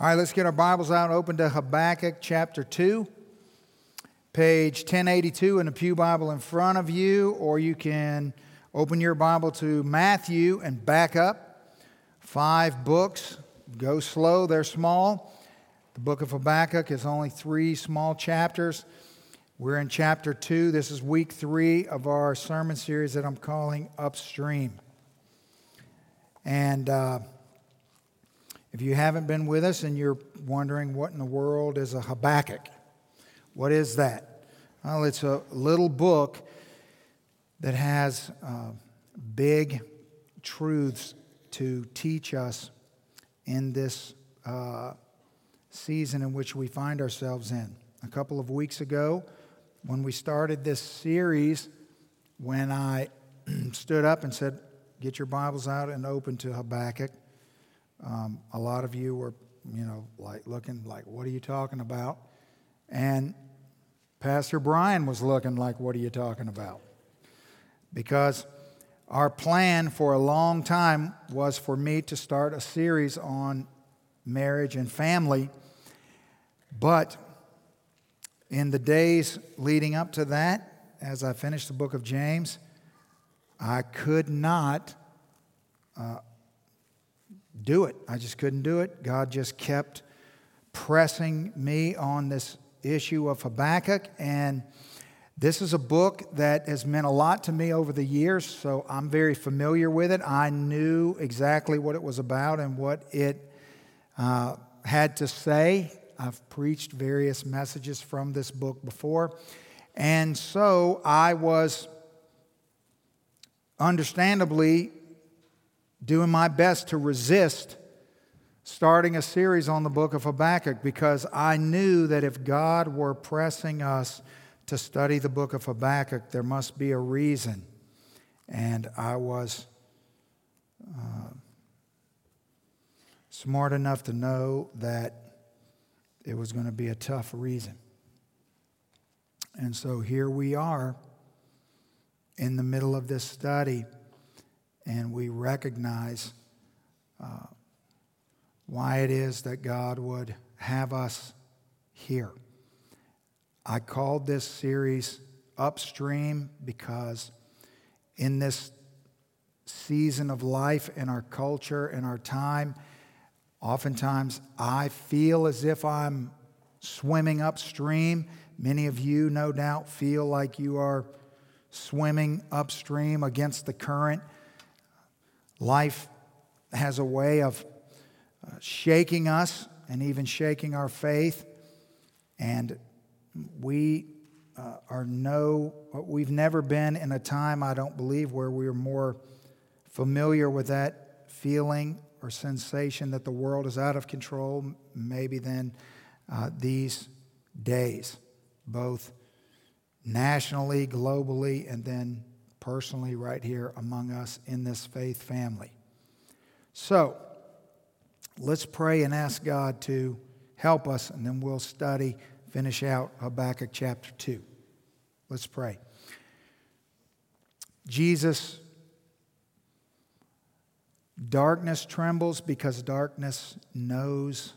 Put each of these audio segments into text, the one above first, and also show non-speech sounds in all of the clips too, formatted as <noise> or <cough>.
All right, let's get our Bibles out and open to Habakkuk chapter 2, page 1082 in the Pew Bible in front of you, or you can open your Bible to Matthew and back up. Five books. Go slow, they're small. The book of Habakkuk is only three small chapters. We're in chapter 2. This is week three of our sermon series that I'm calling Upstream. And. Uh, if you haven't been with us and you're wondering what in the world is a Habakkuk, what is that? Well, it's a little book that has uh, big truths to teach us in this uh, season in which we find ourselves in. A couple of weeks ago, when we started this series, when I <clears throat> stood up and said, Get your Bibles out and open to Habakkuk, um, a lot of you were, you know, like looking like, what are you talking about? And Pastor Brian was looking like, what are you talking about? Because our plan for a long time was for me to start a series on marriage and family. But in the days leading up to that, as I finished the book of James, I could not uh, do it. I just couldn't do it. God just kept pressing me on this issue of Habakkuk. And this is a book that has meant a lot to me over the years, so I'm very familiar with it. I knew exactly what it was about and what it uh, had to say. I've preached various messages from this book before. And so I was understandably doing my best to resist starting a series on the book of Habakkuk because I knew that if God were pressing us to study the book of Habakkuk, there must be a reason. And I was uh, smart enough to know that it was going to be a tough reason. And so here we are in the middle of this study and we recognize uh, why it is that God would have us here. I called this series Upstream because in this season of life, in our culture, in our time, oftentimes I feel as if I'm swimming upstream. Many of you, no doubt, feel like you are swimming upstream against the current. Life has a way of uh, shaking us and even shaking our faith. And we uh, are no, we've never been in a time, I don't believe, where we are more familiar with that feeling or sensation that the world is out of control, maybe than uh, these days, both nationally, globally, and then personally right here among us in this faith family. So, let's pray and ask God to help us, and then we'll study, finish out Habakkuk chapter 2. Let's pray. Jesus, darkness trembles because darkness knows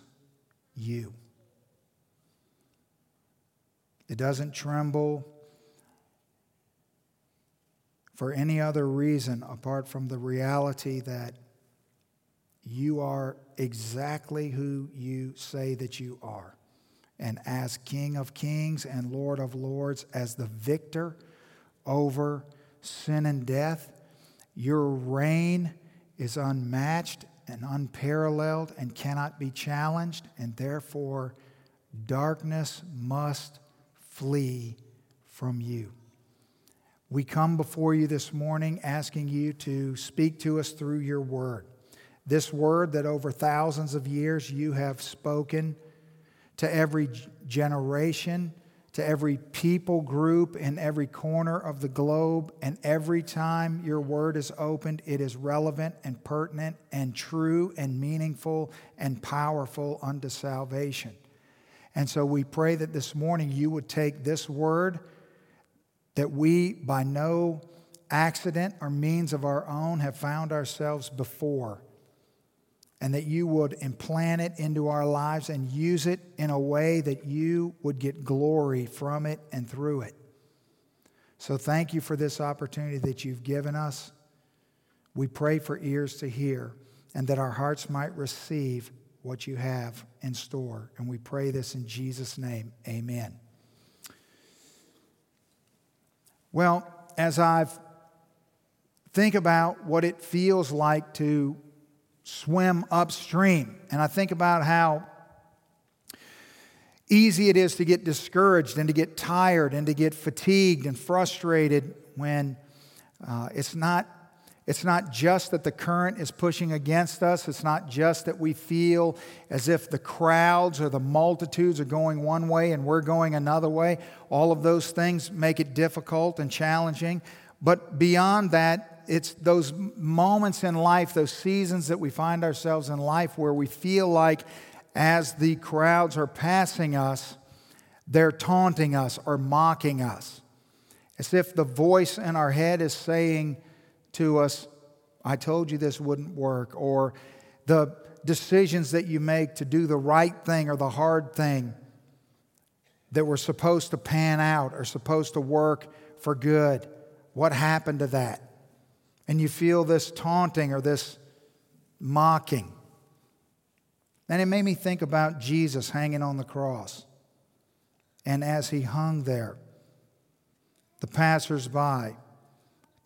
you. It doesn't tremble for any other reason apart from the reality that you are exactly who you say that you are. And as King of Kings and Lord of Lords, as the victor over sin and death, your reign is unmatched and unparalleled and cannot be challenged, and therefore darkness must flee from you. We come before you this morning asking you to speak to us through your word. This word that over thousands of years you have spoken to every generation, to every people group in every corner of the globe. And every time your word is opened, it is relevant and pertinent and true and meaningful and powerful unto salvation. And so we pray that this morning you would take this word that we, by no accident or means of our own, have found ourselves before. and that you would implant it into our lives and use it in a way that you would get glory from it and through it. So thank you for this opportunity that you've given us. We pray for ears to hear and that our hearts might receive what you have in store. And we pray this in Jesus' name. Amen. Well, as I've think about what it feels like to swim upstream, and I think about how easy it is to get discouraged and to get tired and to get fatigued and frustrated when uh, it's not it's not just that the current is pushing against us. It's not just that we feel as if the crowds or the multitudes are going one way and we're going another way. All of those things make it difficult and challenging. But beyond that, it's those moments in life, those seasons that we find ourselves in life where we feel like as the crowds are passing us, they're taunting us or mocking us. As if the voice in our head is saying, to us, I told you this wouldn't work, or the decisions that you make to do the right thing or the hard thing that were supposed to pan out or supposed to work for good. What happened to that? And you feel this taunting or this mocking. And it made me think about Jesus hanging on the cross. And as he hung there, the passersby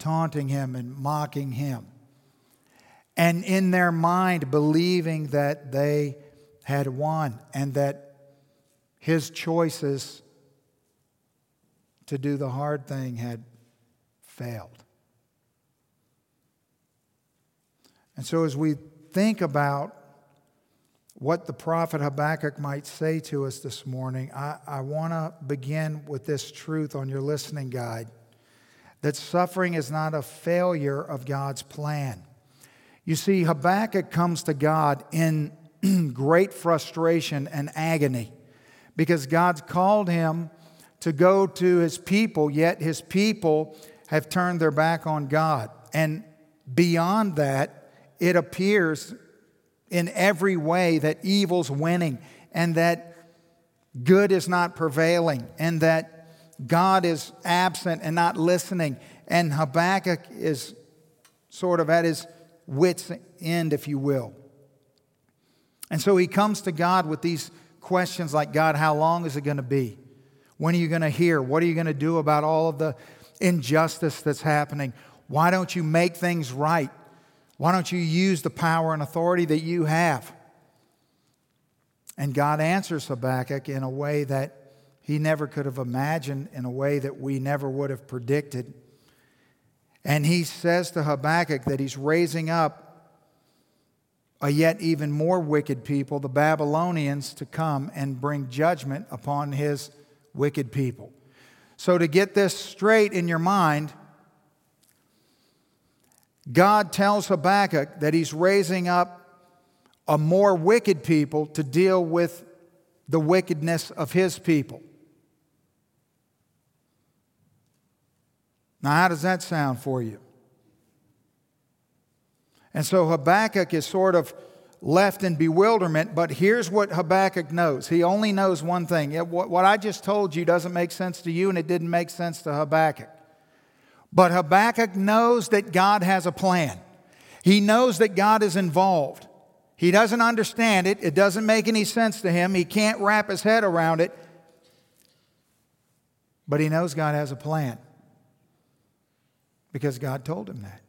taunting him and mocking him. And in their mind, believing that they had won and that his choices to do the hard thing had failed. And so, as we think about what the prophet Habakkuk might say to us this morning, I, I want to begin with this truth on your listening guide that suffering is not a failure of God's plan. You see, Habakkuk comes to God in <clears throat> great frustration and agony because God's called him to go to his people, yet his people have turned their back on God. And beyond that, it appears in every way that evil's winning and that good is not prevailing and that God is absent and not listening. And Habakkuk is sort of at his wits' end, if you will. And so he comes to God with these questions like God, how long is it going to be? When are you going to hear? What are you going to do about all of the injustice that's happening? Why don't you make things right? Why don't you use the power and authority that you have? And God answers Habakkuk in a way that he never could have imagined in a way that we never would have predicted. And he says to Habakkuk that he's raising up a yet even more wicked people, the Babylonians, to come and bring judgment upon his wicked people. So, to get this straight in your mind, God tells Habakkuk that he's raising up a more wicked people to deal with the wickedness of his people. Now, how does that sound for you? And so Habakkuk is sort of left in bewilderment, but here's what Habakkuk knows. He only knows one thing. What I just told you doesn't make sense to you, and it didn't make sense to Habakkuk. But Habakkuk knows that God has a plan. He knows that God is involved. He doesn't understand it, it doesn't make any sense to him. He can't wrap his head around it, but he knows God has a plan because God told him that.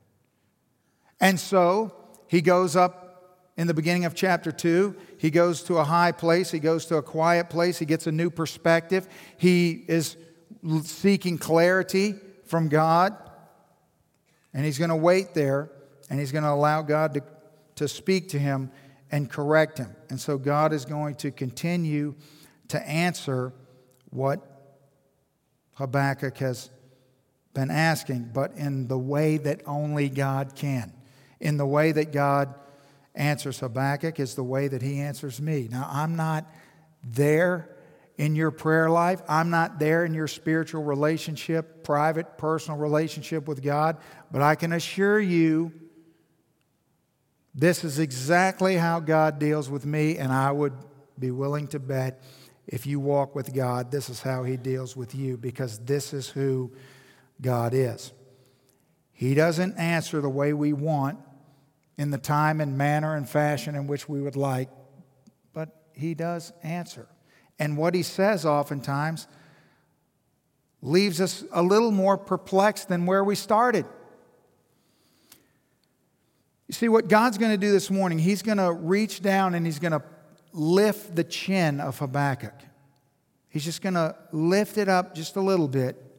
And so he goes up in the beginning of chapter 2. He goes to a high place, he goes to a quiet place, he gets a new perspective. He is seeking clarity from God, and he's going to wait there and he's going to allow God to, to speak to him and correct him. And so God is going to continue to answer what Habakkuk has been asking, but in the way that only God can. In the way that God answers Habakkuk is the way that he answers me. Now, I'm not there in your prayer life. I'm not there in your spiritual relationship, private, personal relationship with God, but I can assure you This is exactly how God deals with me, and I would be willing to bet if you walk with God, this is how He deals with you because this is who God is. He doesn't answer the way we want in the time and manner and fashion in which we would like, but He does answer. And what He says oftentimes leaves us a little more perplexed than where we started. You see, what God's going to do this morning, He's going to reach down and He's going to lift the chin of Habakkuk. He's just going to lift it up just a little bit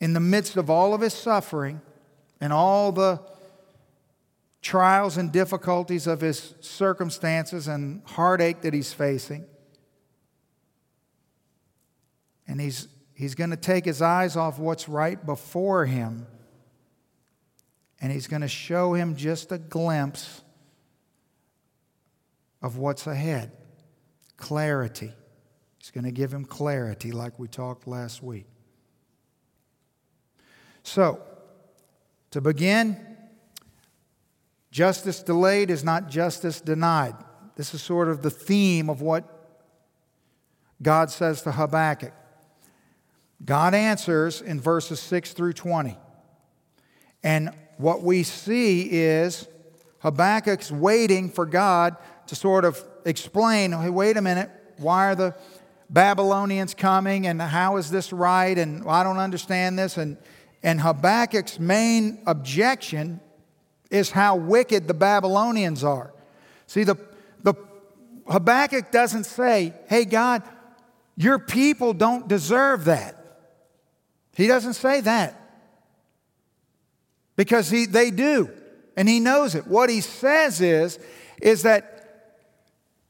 in the midst of all of his suffering and all the trials and difficulties of his circumstances and heartache that he's facing. And he's, he's going to take his eyes off what's right before him and he's going to show him just a glimpse of what's ahead clarity. He's going to give him clarity, like we talked last week. So, to begin, justice delayed is not justice denied. This is sort of the theme of what God says to Habakkuk. God answers in verses 6 through 20. And what we see is Habakkuk's waiting for God to sort of explain hey, wait a minute, why are the Babylonians coming and how is this right? And I don't understand this. And, and Habakkuk's main objection is how wicked the Babylonians are. See, the, the Habakkuk doesn't say, hey, God, your people don't deserve that. He doesn't say that because he, they do, and he knows it. What he says is, is that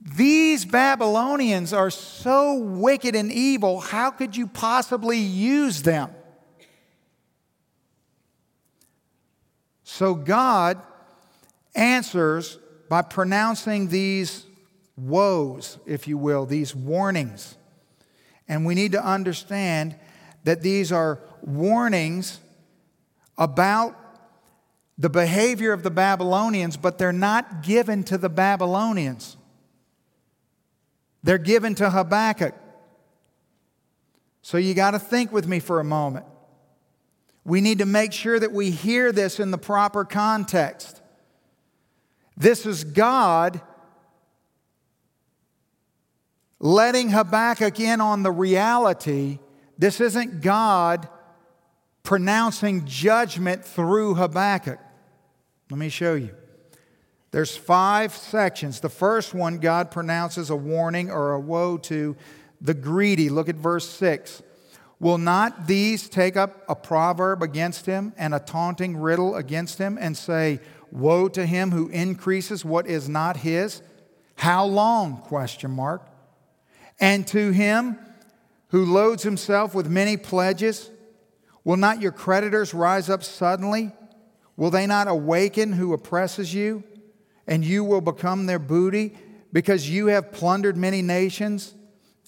these Babylonians are so wicked and evil, how could you possibly use them? So God answers by pronouncing these woes, if you will, these warnings. And we need to understand that these are warnings about the behavior of the Babylonians, but they're not given to the Babylonians. They're given to Habakkuk. So you got to think with me for a moment. We need to make sure that we hear this in the proper context. This is God letting Habakkuk in on the reality. This isn't God pronouncing judgment through Habakkuk. Let me show you. There's five sections. The first one, God pronounces a warning or a woe to the greedy. Look at verse 6. Will not these take up a proverb against him and a taunting riddle against him and say, Woe to him who increases what is not his? How long? Question mark. And to him who loads himself with many pledges, will not your creditors rise up suddenly? Will they not awaken who oppresses you? And you will become their booty because you have plundered many nations.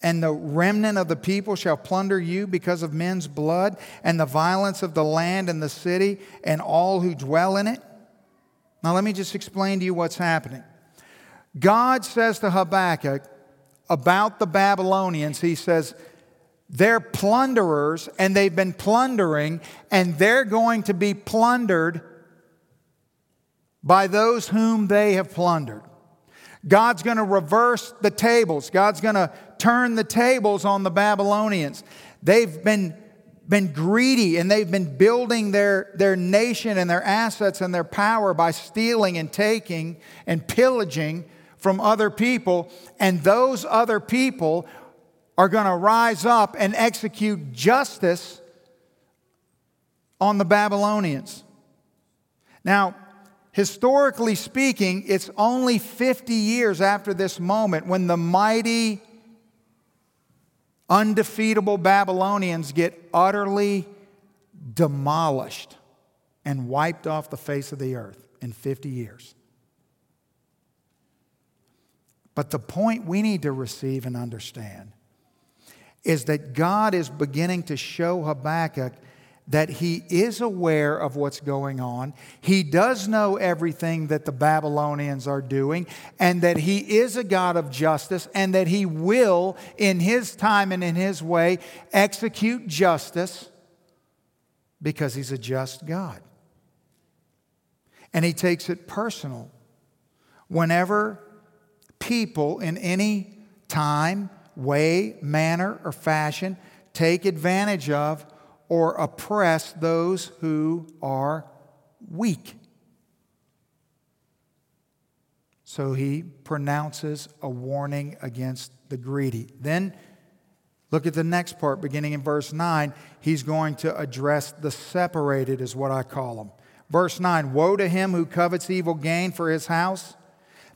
And the remnant of the people shall plunder you because of men's blood and the violence of the land and the city and all who dwell in it. Now, let me just explain to you what's happening. God says to Habakkuk about the Babylonians, He says, they're plunderers and they've been plundering, and they're going to be plundered by those whom they have plundered. God's going to reverse the tables. God's going to turn the tables on the Babylonians. They've been, been greedy and they've been building their, their nation and their assets and their power by stealing and taking and pillaging from other people. And those other people are going to rise up and execute justice on the Babylonians. Now, historically speaking, it's only 50 years after this moment when the mighty, undefeatable Babylonians get utterly demolished and wiped off the face of the earth in 50 years. But the point we need to receive and understand is that God is beginning to show Habakkuk that he is aware of what's going on. He does know everything that the Babylonians are doing, and that he is a God of justice, and that he will, in his time and in his way, execute justice because he's a just God. And he takes it personal. Whenever people in any time, way, manner, or fashion take advantage of or oppress those who are weak. So he pronounces a warning against the greedy. Then look at the next part, beginning in verse 9. He's going to address the separated, is what I call them. Verse 9 Woe to him who covets evil gain for his house,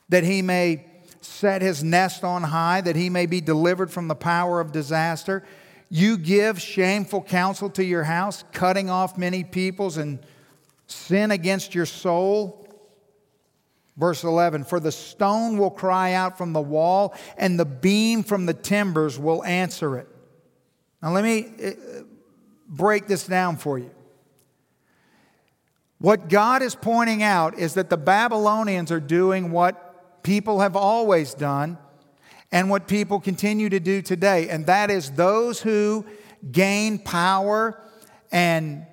that he may set his nest on high, that he may be delivered from the power of disaster. You give shameful counsel to your house, cutting off many peoples and sin against your soul. Verse 11 For the stone will cry out from the wall, and the beam from the timbers will answer it. Now, let me uh, break this down for you. What God is pointing out is that the Babylonians are doing what people have always done and what people continue to do today, and that is those who gain power and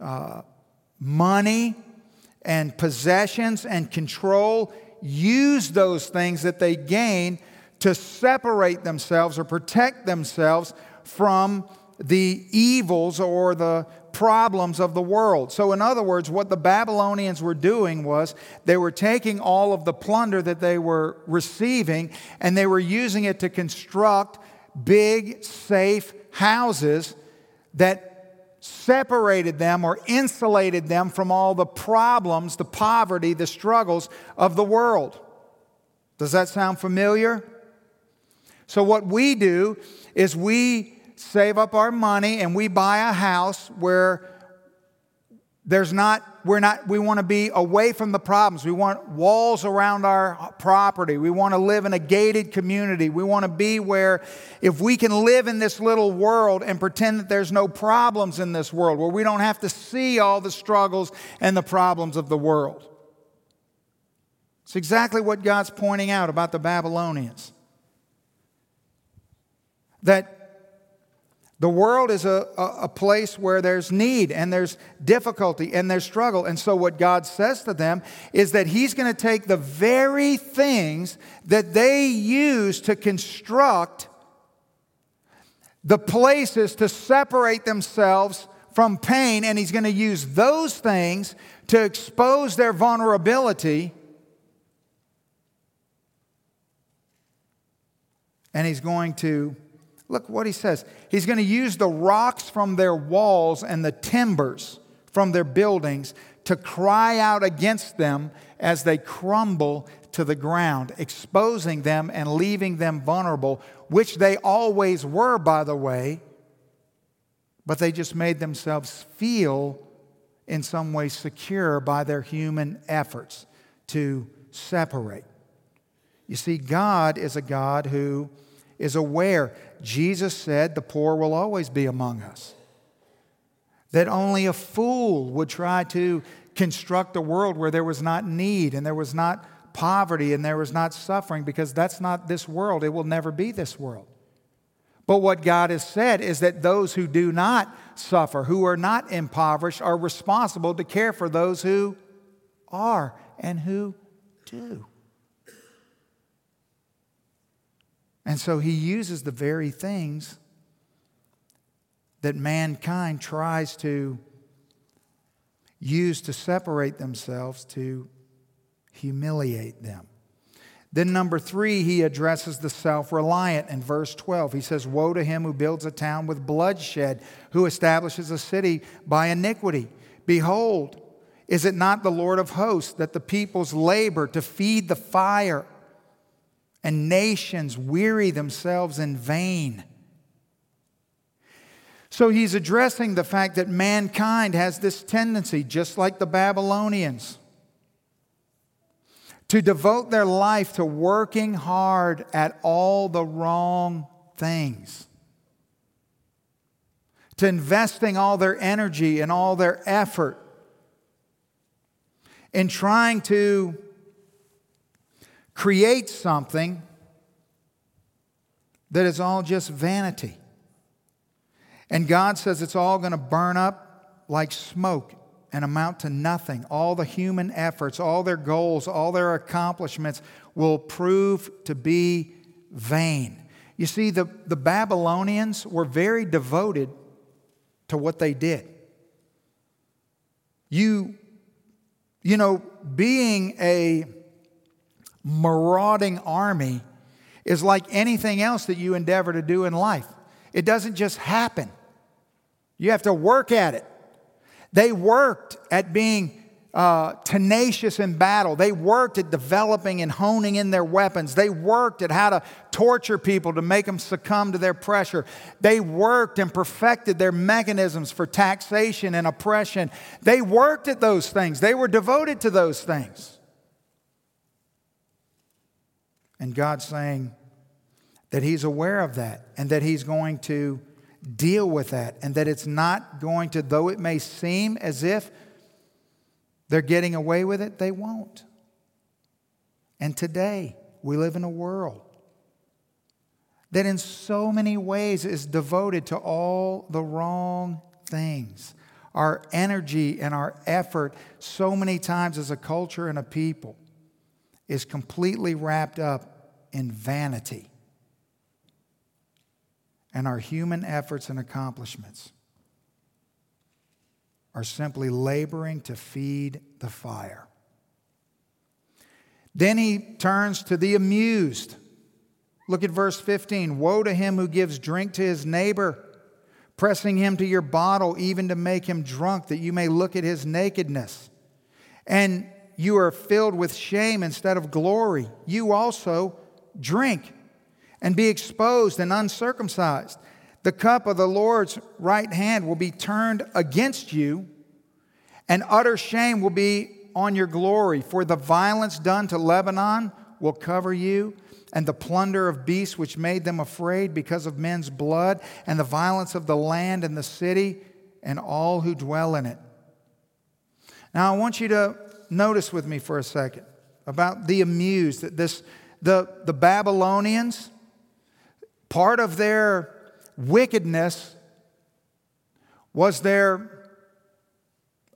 uh, money and possessions and control use those things that they gain to separate themselves or protect themselves from the evils or the problems of the world. So, in other words, what the Babylonians were doing was they were taking all of the plunder that they were receiving and they were using it to construct big, safe houses that separated them or insulated them from all the problems, the poverty, the struggles of the world. Does that sound familiar? So, what we do is we save up our money and we buy a house where there's not we're not we want to be away from the problems. We want walls around our property. We want to live in a gated community. We want to be where if we can live in this little world and pretend that there's no problems in this world where we don't have to see all the struggles and the problems of the world. It's exactly what god's pointing out about the babylonians. That the world is a, a, place where there's need and there's difficulty and there's struggle. And so, what God says to them is that He's going to take the very things that they use to construct the places to separate themselves from pain, and He's going to use those things to expose their vulnerability. And He's going to Look what he says. He's going to use the rocks from their walls and the timbers from their buildings to cry out against them as they crumble to the ground, exposing them and leaving them vulnerable, which they always were, by the way, but they just made themselves feel in some way secure by their human efforts to separate. You see, God is a God who is aware. Jesus said, The poor will always be among us. That only a fool would try to construct a world where there was not need and there was not poverty and there was not suffering because that's not this world. It will never be this world. But what God has said is that those who do not suffer, who are not impoverished, are responsible to care for those who are and who do. And so he uses the very things that mankind tries to use to separate themselves to humiliate them. Then, number three, he addresses the self reliant in verse 12. He says, Woe to him who builds a town with bloodshed, who establishes a city by iniquity. Behold, is it not the Lord of hosts that the peoples labor to feed the fire? And nations weary themselves in vain. So he's addressing the fact that mankind has this tendency, just like the Babylonians, to devote their life to working hard at all the wrong things, to investing all their energy and all their effort in trying to create something that is all just vanity. And God says it's all going to burn up like smoke and amount to nothing. All the human efforts, all their goals, all their accomplishments will prove to be vain. You see, the, the Babylonians were very devoted to what they did. You, you know, being a marauding army is like anything else that you endeavor to do in life. It doesn't just happen, you have to work at it. They worked at being uh, tenacious in battle. They worked at developing and honing in their weapons. They worked at how to torture people to make them succumb to their pressure. They worked and perfected their mechanisms for taxation and oppression. They worked at those things, they were devoted to those things. And God's saying that He's aware of that and that He's going to deal with that and that it's not going to, though it may seem as if they're getting away with it, they won't. And today, we live in a world that in so many ways is devoted to all the wrong things. Our energy and our effort, so many times as a culture and a people, is completely wrapped up in vanity and our human efforts and accomplishments are simply laboring to feed the fire. Then he turns to the amused. Look at verse 15. Woe to him who gives drink to his neighbor, pressing him to your bottle, even to make him drunk, that you may look at his nakedness. And you are filled with shame instead of glory. You also drink and be exposed and uncircumcised. The cup of the Lord's right hand will be turned against you, and utter shame will be on your glory. For the violence done to Lebanon will cover you, and the plunder of beasts which made them afraid because of men's blood, and the violence of the land and the city, and all who dwell in it. Now, I want you to notice with me for a second about the amused that this the, the Babylonians Part of their wickedness was their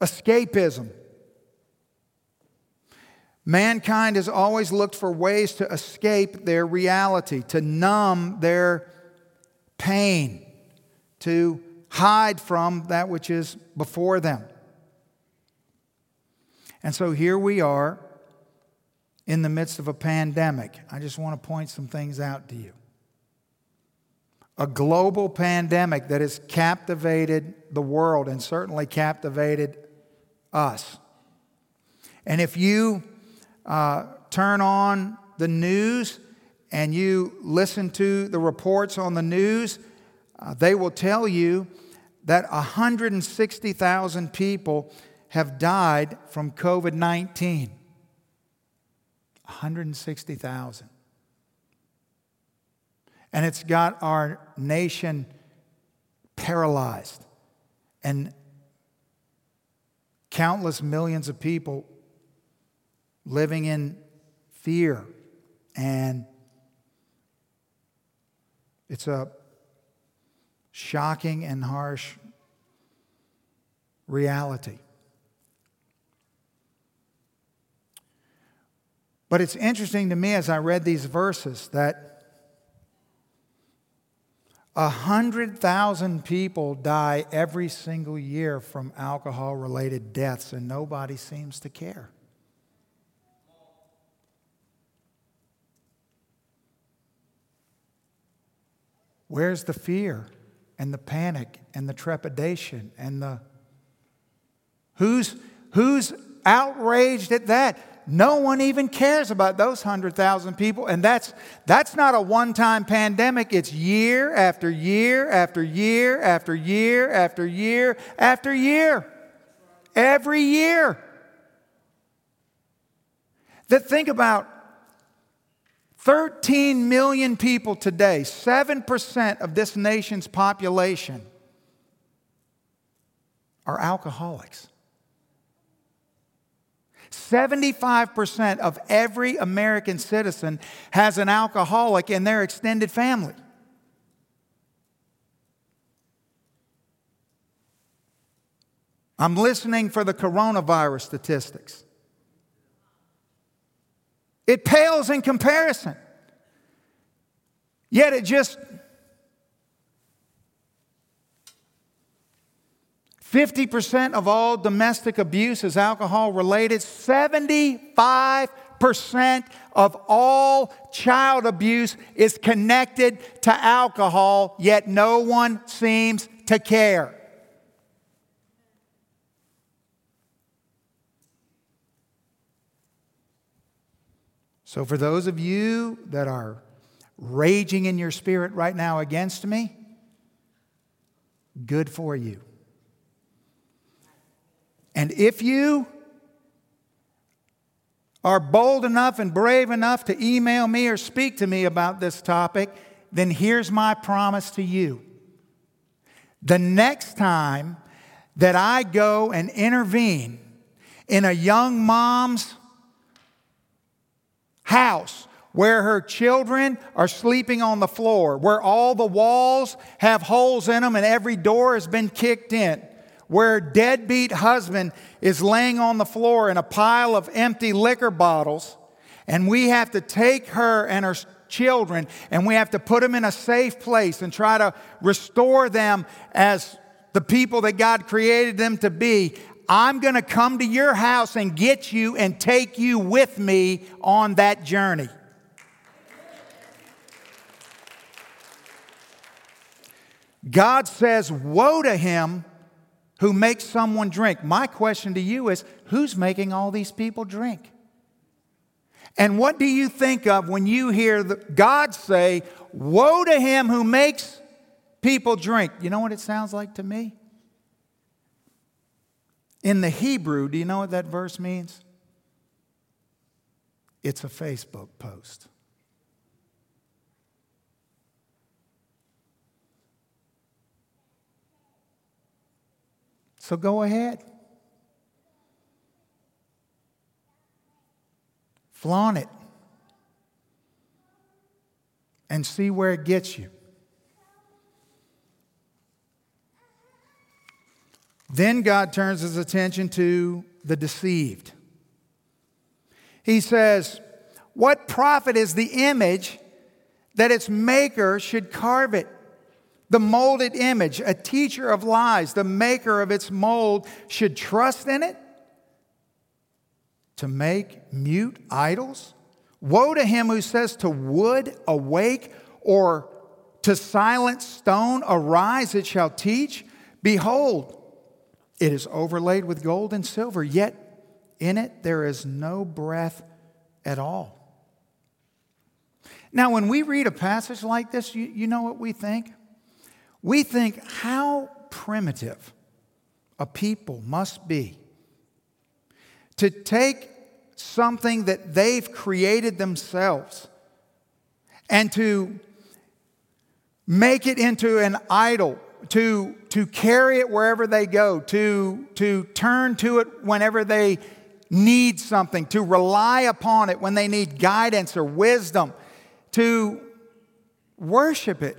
escapism. Mankind has always looked for ways to escape their reality, to numb their pain, to hide from that which is before them. And so here we are in the midst of a pandemic. I just want to point some things out to you a global pandemic that has captivated the world and certainly captivated us. And if you uh, turn on the news and you listen to the reports on the news, uh, they will tell you that 160,000 people have died from COVID 19. 160,000. And it's got our nation paralyzed. And countless millions of people living in fear. And it's a shocking and harsh reality. But it's interesting to me as I read these verses that a hundred thousand people die every single year from alcohol related deaths, and nobody seems to care. Where's the fear and the panic and the trepidation and the who's who's outraged at that? No one even cares about those 100,000 people. And that's, that's not a one time pandemic. It's year after year after year after year after year after year. Every year. That think about 13 million people today, 7% of this nation's population are alcoholics. 75% of every American citizen has an alcoholic in their extended family. I'm listening for the coronavirus statistics. It pales in comparison. Yet it just 50% of all domestic abuse is alcohol related. 75% of all child abuse is connected to alcohol, yet no one seems to care. So, for those of you that are raging in your spirit right now against me, good for you. And if you are bold enough and brave enough to email me or speak to me about this topic, then here's my promise to you. The next time that I go and intervene in a young mom's house where her children are sleeping on the floor, where all the walls have holes in them and every door has been kicked in, where deadbeat husband is laying on the floor in a pile of empty liquor bottles, and we have to take her and her children and we have to put them in a safe place and try to restore them as the people that God created them to be. I'm going to come to your house and get you and take you with me on that journey. God says, Woe to him who makes someone drink. My question to you is who's making all these people drink? And what do you think of when you hear God say, Woe to him who makes people drink? You know what it sounds like to me? In the Hebrew, do you know what that verse means? It's a Facebook post. So go ahead. Flaunt it and see where it gets you. Then God turns his attention to the deceived. He says, What profit is the image that its maker should carve it? The molded image, a teacher of lies, the maker of its mold, should trust in it to make mute idols? Woe to him who says to wood, awake, or to silent stone, arise, it shall teach. Behold, it is overlaid with gold and silver, yet in it there is no breath at all. Now, when we read a passage like this, you, you know what we think? We think how primitive a people must be to take something that they've created themselves and to make it into an idol to, to carry it wherever they go, to, to turn to it whenever they need something, to rely upon it when they need guidance or wisdom, to worship it.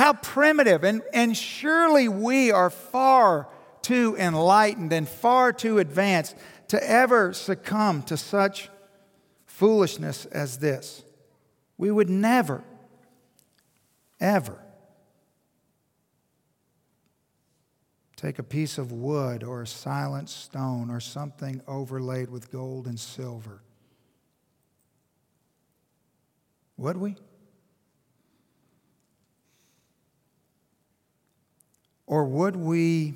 How primitive. And, and surely we are far too enlightened and far too advanced to ever succumb to such foolishness as this. We would never, ever Take a piece of wood or a silent stone or something overlaid with gold and silver. Would we? Or would we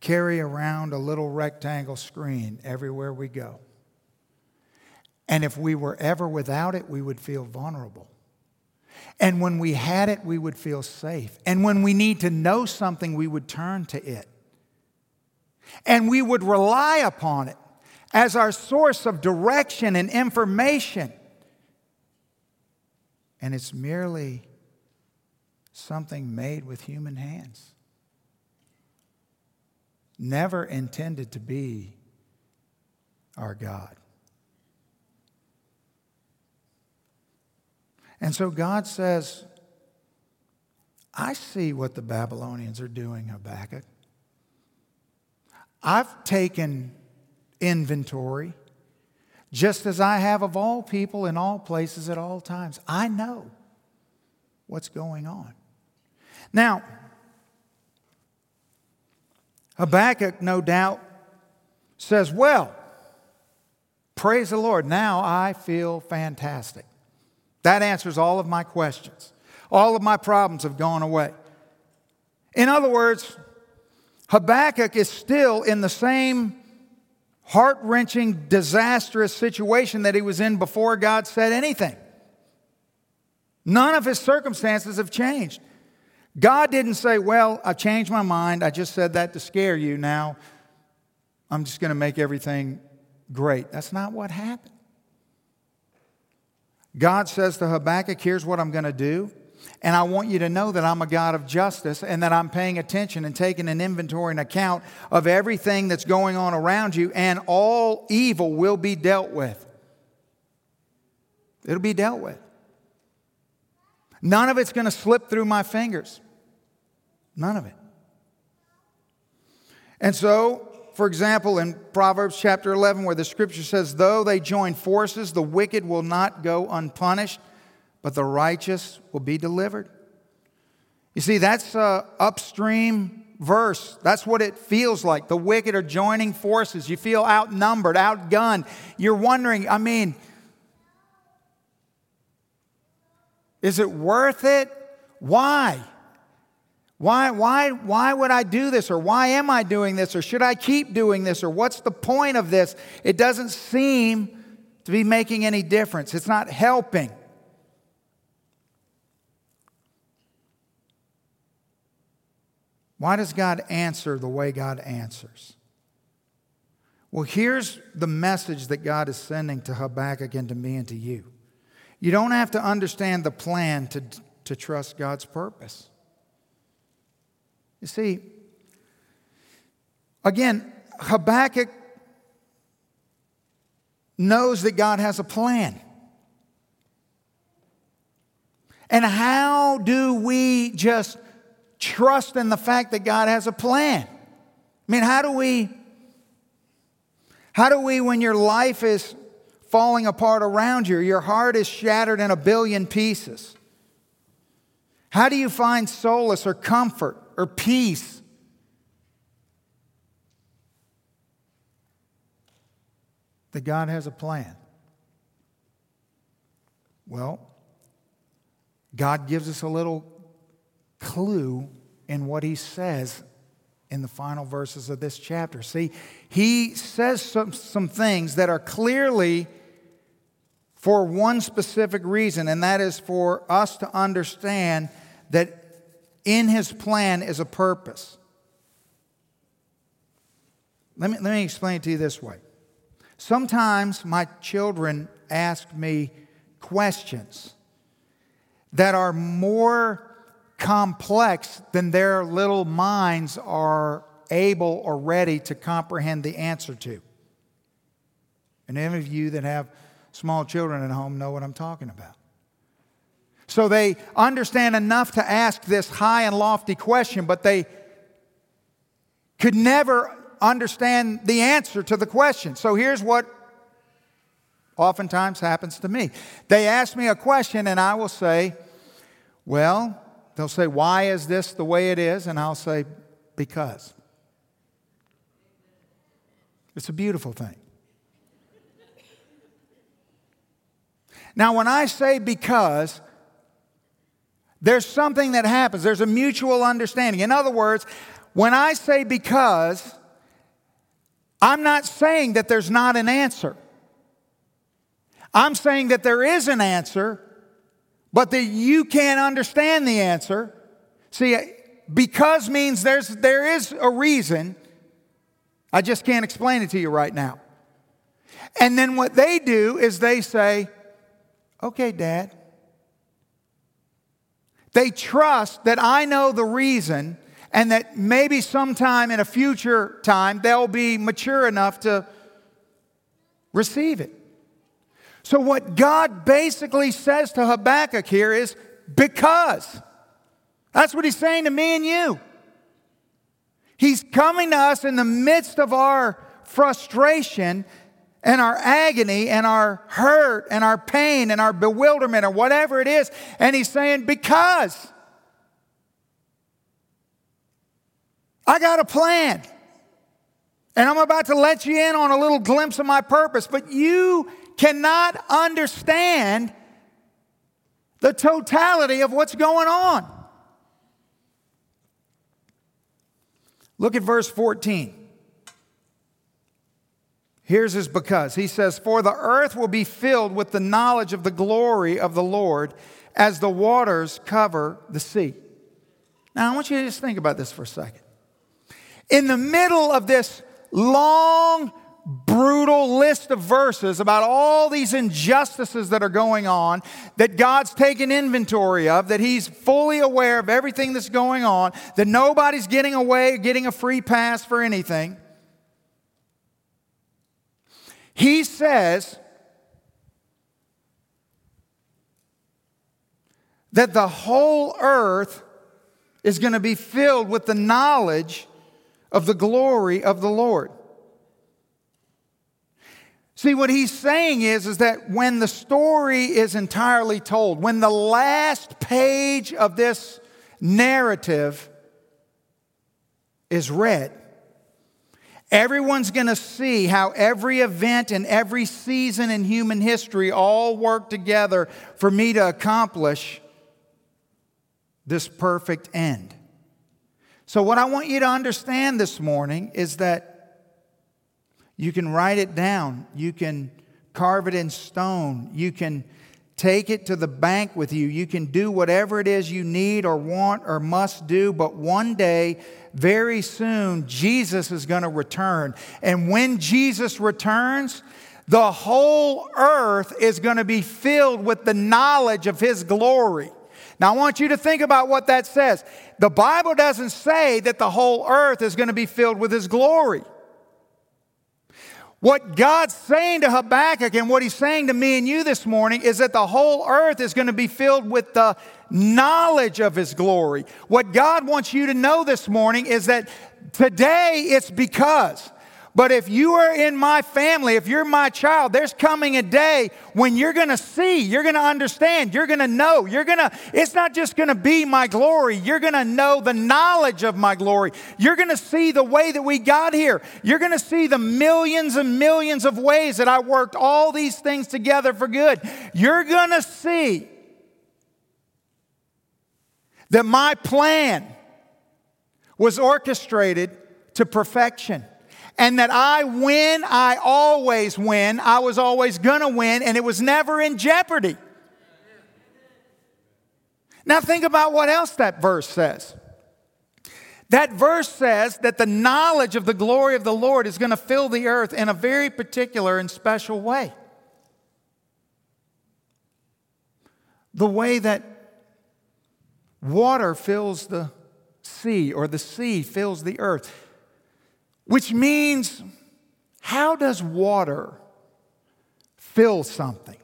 carry around a little rectangle screen everywhere we go? And if we were ever without it, we would feel vulnerable. And when we had it, we would feel safe. And when we need to know something, we would turn to it. And we would rely upon it as our source of direction and information. And it's merely something made with human hands. never intended to be our God. And so God says, I see what the Babylonians are doing, Habakkuk. I've taken inventory, just as I have of all people in all places at all times. I know what's going on. Now, Habakkuk, no doubt, says, Well, praise the Lord, now I feel fantastic. That answers all of my questions. All of my problems have gone away. In other words, Habakkuk is still in the same heart wrenching, disastrous situation that he was in before God said anything. None of his circumstances have changed. God didn't say, Well, I've changed my mind. I just said that to scare you. Now I'm just going to make everything great. That's not what happened. God says to Habakkuk, Here's what I'm going to do. And I want you to know that I'm a God of justice and that I'm paying attention and taking an inventory and account of everything that's going on around you, and all evil will be dealt with. It'll be dealt with. None of it's going to slip through my fingers. None of it. And so, for example, in Proverbs chapter 11, where the scripture says, Though they join forces, the wicked will not go unpunished, but the righteous will be delivered. You see, that's a upstream verse. That's what it feels like. The wicked are joining forces. You feel outnumbered, outgunned. You're wondering, I mean, is it worth it? Why? Why, why, why would I do this? Or why am I doing this? Or should I keep doing this? Or what's the point of this? It doesn't seem to be making any difference. It's not helping. Why does God answer the way God answers? Well, here's the message that God is sending to Habakkuk and to me and to you. You don't have to understand the plan to, to trust God's purpose. You see, again, Habakkuk knows that God has a plan. And how do we just trust in the fact that God has a plan? I mean, how do we how do we when your life is falling apart around you, your heart is shattered in a billion pieces? How do you find solace or comfort or peace. That God has a plan. Well, God gives us a little clue in what he says in the final verses of this chapter. See, he says some, some things that are clearly for one specific reason, and that is for us to understand that in his plan is a purpose. Let me, let me explain it to you this way. Sometimes my children ask me questions that are more complex than their little minds are able or ready to comprehend the answer to. And any of you that have small children at home know what I'm talking about. So they understand enough to ask this high and lofty question, but they could never understand the answer to the question. So here's what oftentimes happens to me they ask me a question, and I will say, Well, they'll say, Why is this the way it is? And I'll say, Because. It's a beautiful thing. Now, when I say because, there's something that happens, there's a mutual understanding. In other words, when I say because, I'm not saying that there's not an answer. I'm saying that there is an answer, but that you can't understand the answer. See, because means there's, there is a reason. I just can't explain it to you right now. And then what they do is they say, okay, Dad, they trust that I know the reason and that maybe sometime in a future time they'll be mature enough to receive it. So, what God basically says to Habakkuk here is because. That's what he's saying to me and you. He's coming to us in the midst of our frustration and our agony and our hurt and our pain and our bewilderment or whatever it is. And he's saying, Because I got a plan. And I'm about to let you in on a little glimpse of my purpose, but you cannot understand the totality of what's going on. Look at verse 14. Here's his because. He says, For the earth will be filled with the knowledge of the glory of the Lord as the waters cover the sea. Now, I want you to just think about this for a second. In the middle of this long, brutal list of verses about all these injustices that are going on, that God's taken inventory of, that He's fully aware of everything that's going on, that nobody's getting away, getting a free pass for anything. He says that the whole earth is going to be filled with the knowledge of the glory of the Lord. See, what he's saying is, is that when the story is entirely told, when the last page of this narrative is read, everyone's going to see how every event and every season in human history all work together for me to accomplish this perfect end. So, what I want you to understand this morning is that you can write it down. You can carve it in stone. You can take it to the bank with you. You can do whatever it is you need or want or must do. But one day, very soon, Jesus is going to return. And when Jesus returns, the whole earth is going to be filled with the knowledge of his glory. Now, I want you to think about what that says. The Bible doesn't say that the whole earth is going to be filled with his glory. What God's saying to Habakkuk and what he's saying to me and you this morning is that the whole earth is going to be filled with the knowledge of his glory. What God wants you to know this morning is that today it's because but if you are in my family, if you're my child, there's coming a day when you're to see, you're to understand, you're to know, you're to, it's not just to be my glory, you're to know the knowledge of my glory. You're to see the way that we got here. You're to see the millions and millions of ways that I worked all these things together for good. You're to see that my plan was orchestrated to perfection and that I win, I always win. I was always to win, and it was never in jeopardy. Now, think about what else that verse says. That verse says that the knowledge of the glory of the Lord is going to fill the earth in a very particular and special way. The way that water fills the sea or the sea fills the earth. Which means, how does water fill something?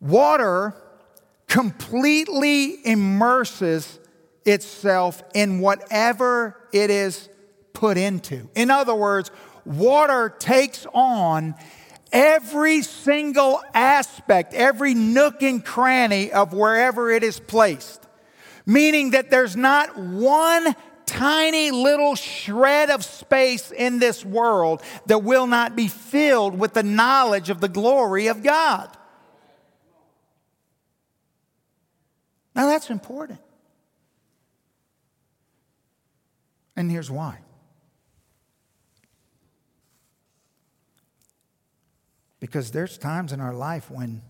Water completely immerses itself in whatever it is put into. In other words, water takes on every single aspect, every nook and cranny of wherever it is placed. Meaning that there's not one tiny little shred of space in this world that will not be filled with the knowledge of the glory of God. Now that's important. And here's why. Because there's times in our life when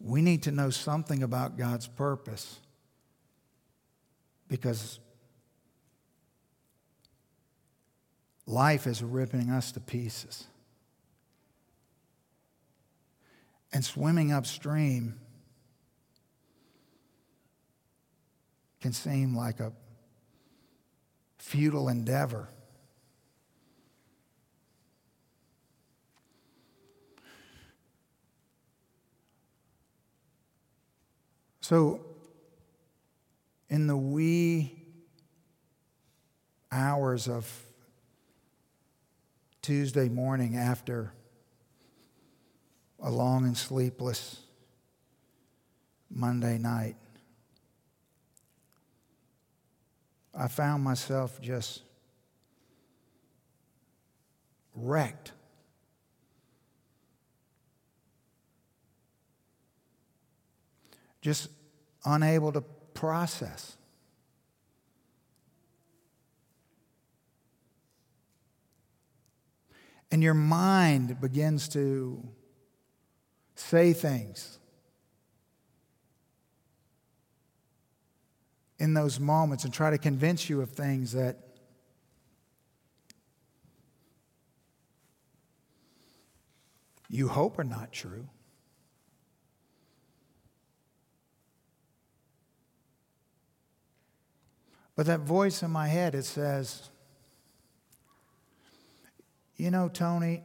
we need to know something about God's purpose because life is ripping us to pieces. And swimming upstream can seem like a futile endeavor. So, in the wee hours of Tuesday morning after a long and sleepless Monday night, I found myself just wrecked. Just unable to process. And your mind begins to say things in those moments and try to convince you of things that you hope are not true. But that voice in my head, it says, you know, Tony,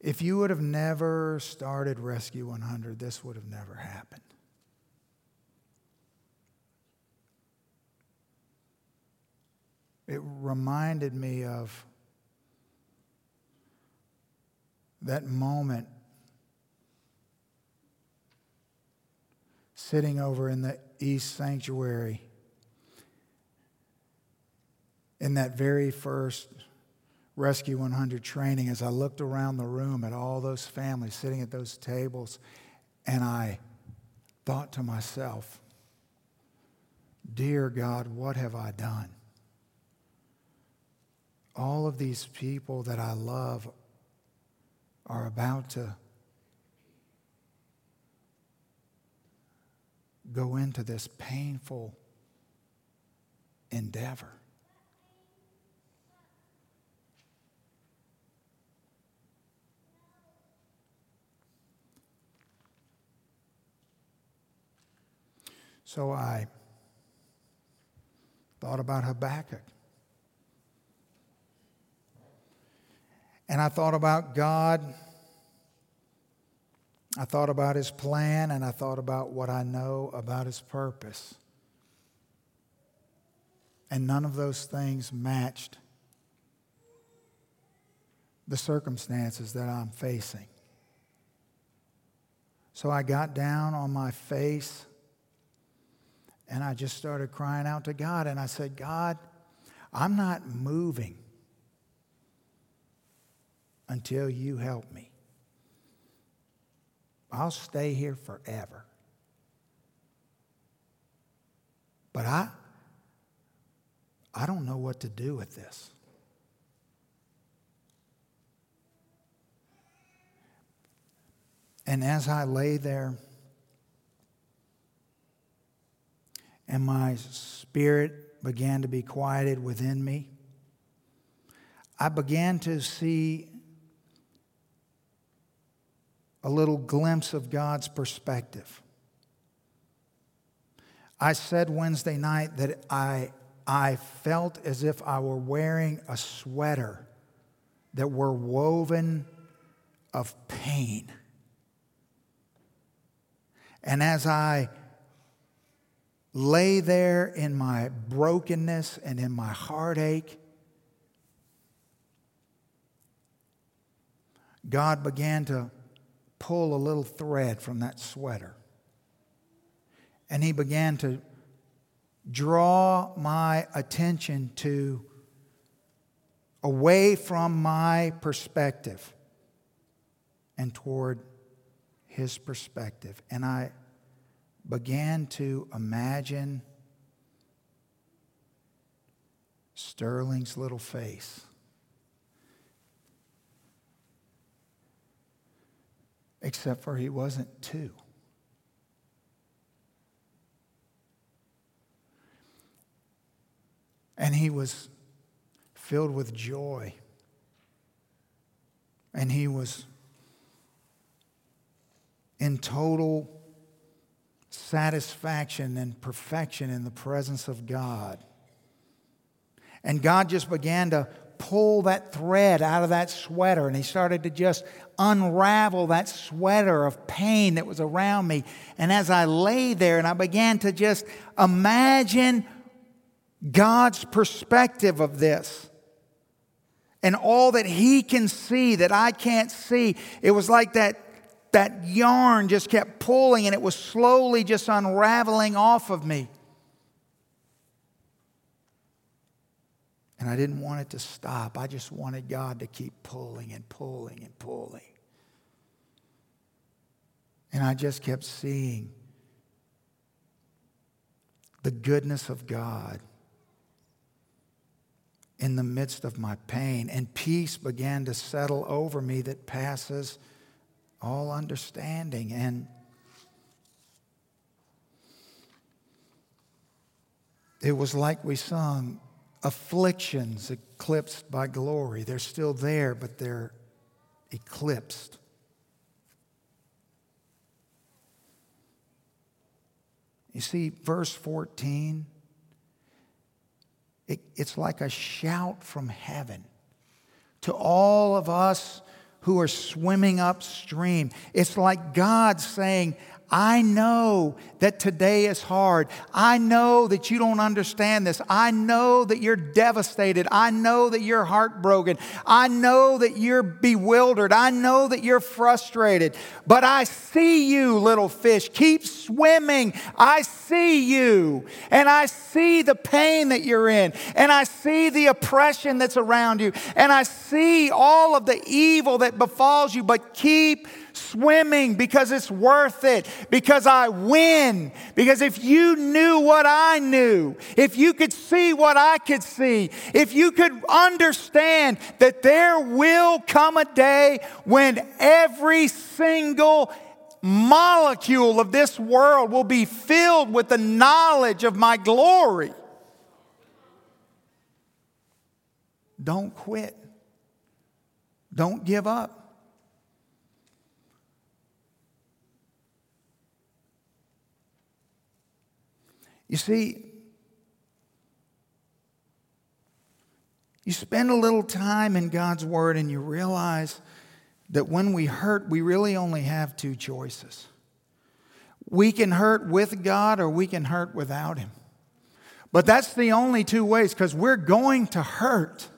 if you would have never started Rescue 100, this would have never happened. It reminded me of that moment sitting over in the East Sanctuary in that very first Rescue 100 training as I looked around the room at all those families sitting at those tables, and I thought to myself, Dear God, what have I done? All of these people that I love are about to go into this painful endeavor. So I thought about Habakkuk. And I thought about God. I thought about his plan and I thought about what I know about his purpose. And none of those things matched the circumstances that I'm facing. So I got down on my face and I just started crying out to God. And I said, God, I'm not moving until you help me. I'll stay here forever. But I, I don't know what to do with this. And as I lay there, and my spirit began to be quieted within me, I began to see a little glimpse of God's perspective. I said Wednesday night that I, I felt as if I were wearing a sweater that were woven of pain. And as I lay there in my brokenness and in my heartache, God began to pull a little thread from that sweater. And He began to draw my attention to away from my perspective and toward His perspective. And I began to imagine Sterling's little face. Except for he wasn't two. And he was filled with joy. And he was in total satisfaction and perfection in the presence of God. And God just began to pull that thread out of that sweater and he started to just unravel that sweater of pain that was around me. And as I lay there and I began to just imagine God's perspective of this and all that he can see that I can't see, it was like that. That yarn just kept pulling and it was slowly just unraveling off of me. And I didn't want it to stop. I just wanted God to keep pulling and pulling and pulling. And I just kept seeing the goodness of God in the midst of my pain. And peace began to settle over me that passes all understanding. And it was like we sung afflictions eclipsed by glory. They're still there, but they're eclipsed. You see, verse 14, it, it's like a shout from heaven to all of us who are swimming upstream. It's like God saying, I know that today is hard. I know that you don't understand this. I know that you're devastated. I know that you're heartbroken. I know that you're bewildered. I know that you're frustrated. But I see you, little fish. Keep swimming. I see you. And I see the pain that you're in. And I see the oppression that's around you. And I see all of the evil that befalls you. But keep swimming because it's worth it, because I win. Because if you knew what I knew, if you could see what I could see, if you could understand that there will come a day when every single molecule of this world will be filled with the knowledge of my glory. Don't quit. Don't give up. You see, you spend a little time in God's Word and you realize that when we hurt, we really only have two choices. We can hurt with God or we can hurt without Him. But that's the only two ways because we're going to hurt.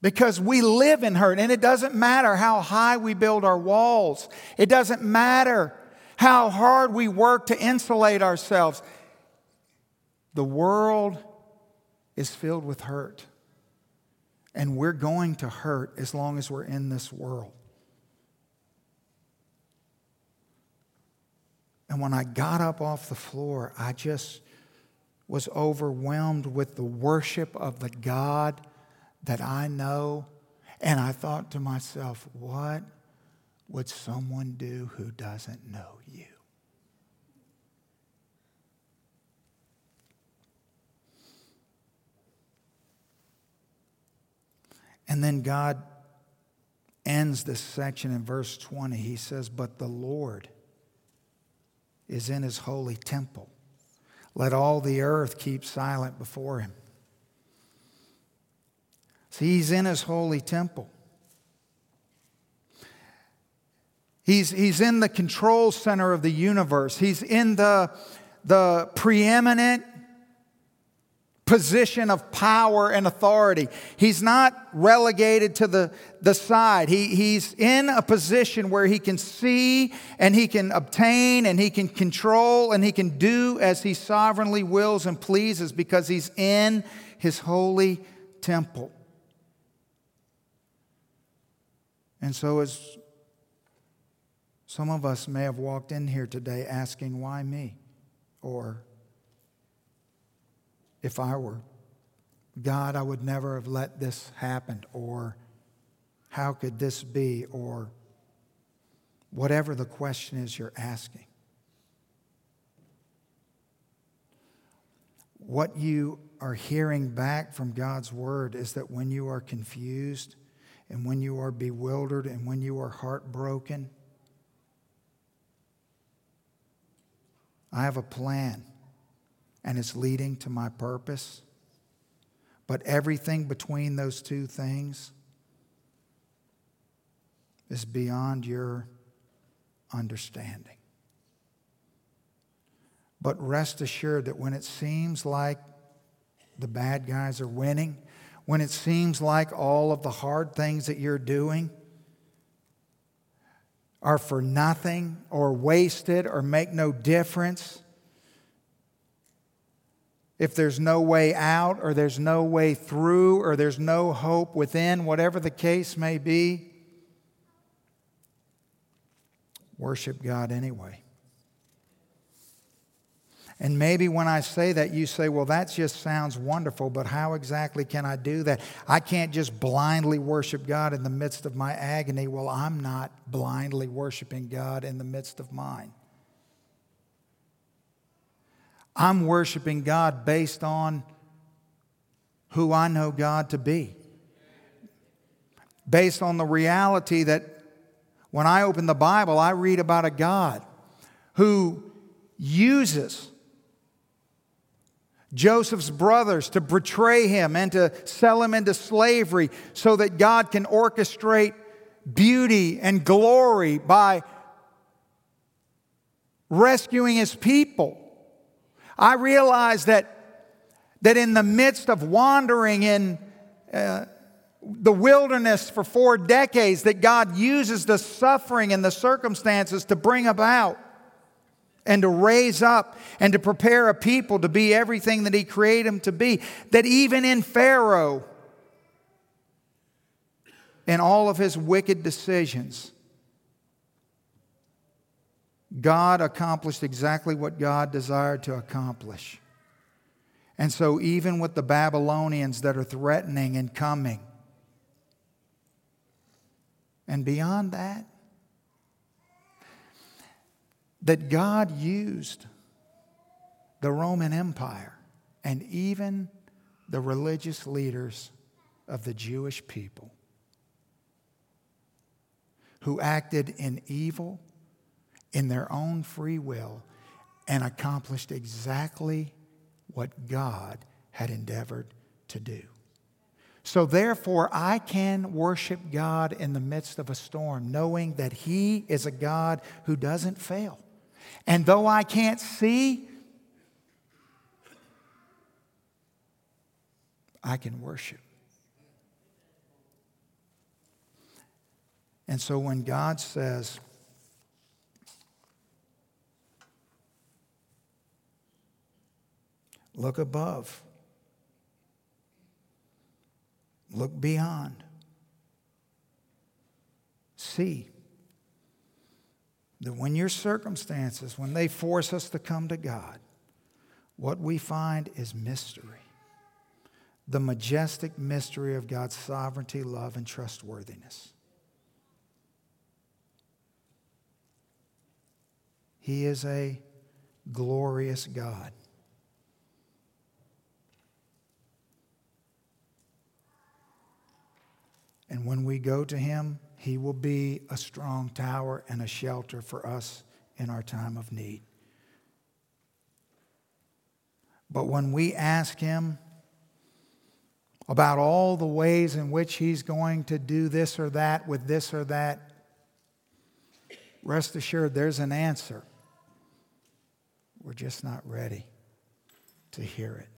Because we live in hurt, and it doesn't matter how high we build our walls. It doesn't matter how hard we work to insulate ourselves. The world is filled with hurt. And we're going to hurt as long as we're in this world. And when I got up off the floor, I just was overwhelmed with the worship of the God that I know. And I thought to myself, what would someone do who doesn't know you? And then God ends this section in verse 20. He says, But the Lord is in his holy temple. Let all the earth keep silent before him. See, he's in his holy temple. He's, he's in the control center of the universe. He's in the, the preeminent position of power and authority. He's not relegated to the, the side. He, he's in a position where he can see and he can obtain and he can control and he can do as he sovereignly wills and pleases because he's in his holy temple. And so, as some of us may have walked in here today asking, Why me? Or, if I were God, I would never have let this happen, or how could this be, or whatever the question is you're asking. What you are hearing back from God's word is that when you are confused, and when you are bewildered, and when you are heartbroken, I have a plan and it's leading to my purpose. But everything between those two things is beyond your understanding. But rest assured that when it seems like the bad guys are winning, when it seems like all of the hard things that you're doing are for nothing or wasted or make no difference, if there's no way out or there's no way through or there's no hope within, whatever the case may be, worship God anyway. And maybe when I say that, you say, well, that just sounds wonderful, but how exactly can I do that? I can't just blindly worship God in the midst of my agony. Well, I'm not blindly worshiping God in the midst of mine. I'm worshiping God based on who I know God to be, based on the reality that when I open the Bible, I read about a God who uses Joseph's brothers to betray him and to sell him into slavery so that God can orchestrate beauty and glory by rescuing his people. I realize that, that in the midst of wandering in uh, the wilderness for four decades, that God uses the suffering and the circumstances to bring about and to raise up and to prepare a people to be everything that He created them to be. That even in Pharaoh, in all of his wicked decisions, God accomplished exactly what God desired to accomplish. And so, even with the Babylonians that are threatening and coming, and beyond that, that God used the Roman Empire and even the religious leaders of the Jewish people who acted in evil in their own free will and accomplished exactly what God had endeavored to do. So, therefore, I can worship God in the midst of a storm, knowing that He is a God who doesn't fail. And though I can't see, I can worship. And so when God says, look above, look beyond, see, that when your circumstances, when they force us to come to God, what we find is mystery. The majestic mystery of God's sovereignty, love, and trustworthiness. He is a glorious God. And when we go to Him, he will be a strong tower and a shelter for us in our time of need. But when we ask Him about all the ways in which He's going to do this or that with this or that, rest assured there's an answer. We're just not ready to hear it.